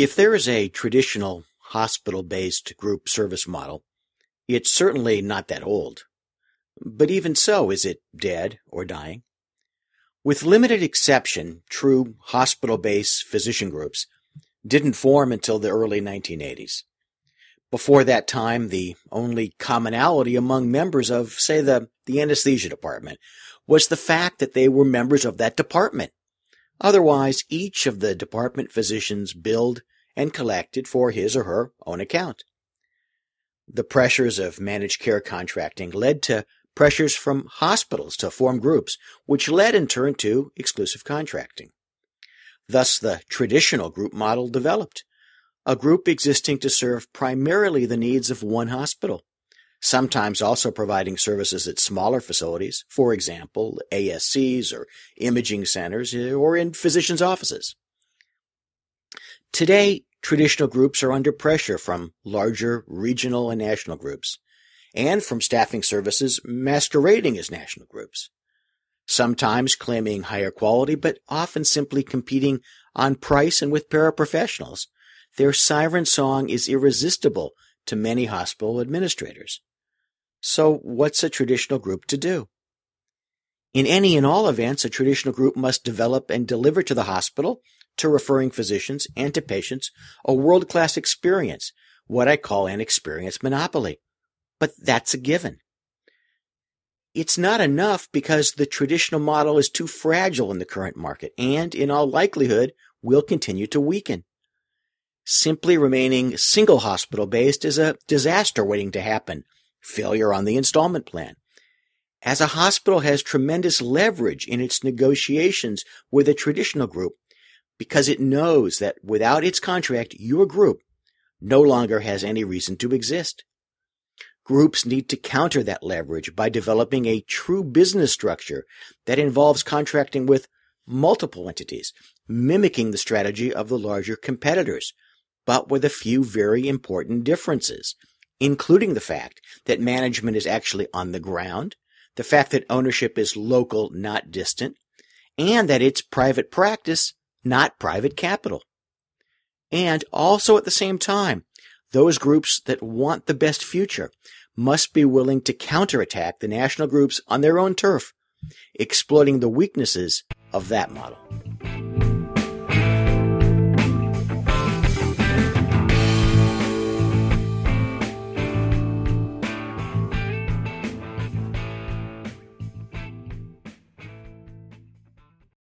If there is a traditional hospital based group service model, it's certainly not that old. But even so, is it dead or dying? With limited exception, true hospital based physician groups didn't form until the early 1980s. Before that time, the only commonality among members of, say, the, the anesthesia department was the fact that they were members of that department. Otherwise, each of the department physicians billed and collected for his or her own account. The pressures of managed care contracting led to pressures from hospitals to form groups, which led in turn to exclusive contracting. Thus, the traditional group model developed, a group existing to serve primarily the needs of one hospital, sometimes also providing services at smaller facilities, for example, ASCs or imaging centers eh, or in physicians' offices. Today, traditional groups are under pressure from larger regional and national groups, and from staffing services masquerading as national groups. Sometimes claiming higher quality, but often simply competing on price and with paraprofessionals. Their siren song is irresistible to many hospital administrators. So what's a traditional group to do? In any and all events, a traditional group must develop and deliver to the hospital, to referring physicians, and to patients a world-class experience, what I call an experience monopoly. But that's a given. It's not enough because the traditional model is too fragile in the current market and, in all likelihood, will continue to weaken. Simply remaining single hospital based is a disaster waiting to happen. Failure on the installment plan. As a hospital has tremendous leverage in its negotiations with a traditional group because it knows that without its contract, your group no longer has any reason to exist. Groups need to counter that leverage by developing a true business structure that involves contracting with multiple entities, mimicking the strategy of the larger competitors, but with a few very important differences, including the fact that management is actually on the ground, the fact that ownership is local, not distant, and that it's private practice, not private capital. And also at the same time, those groups that want the best future must be willing to counterattack the national groups on their own turf, exploiting the weaknesses of that model.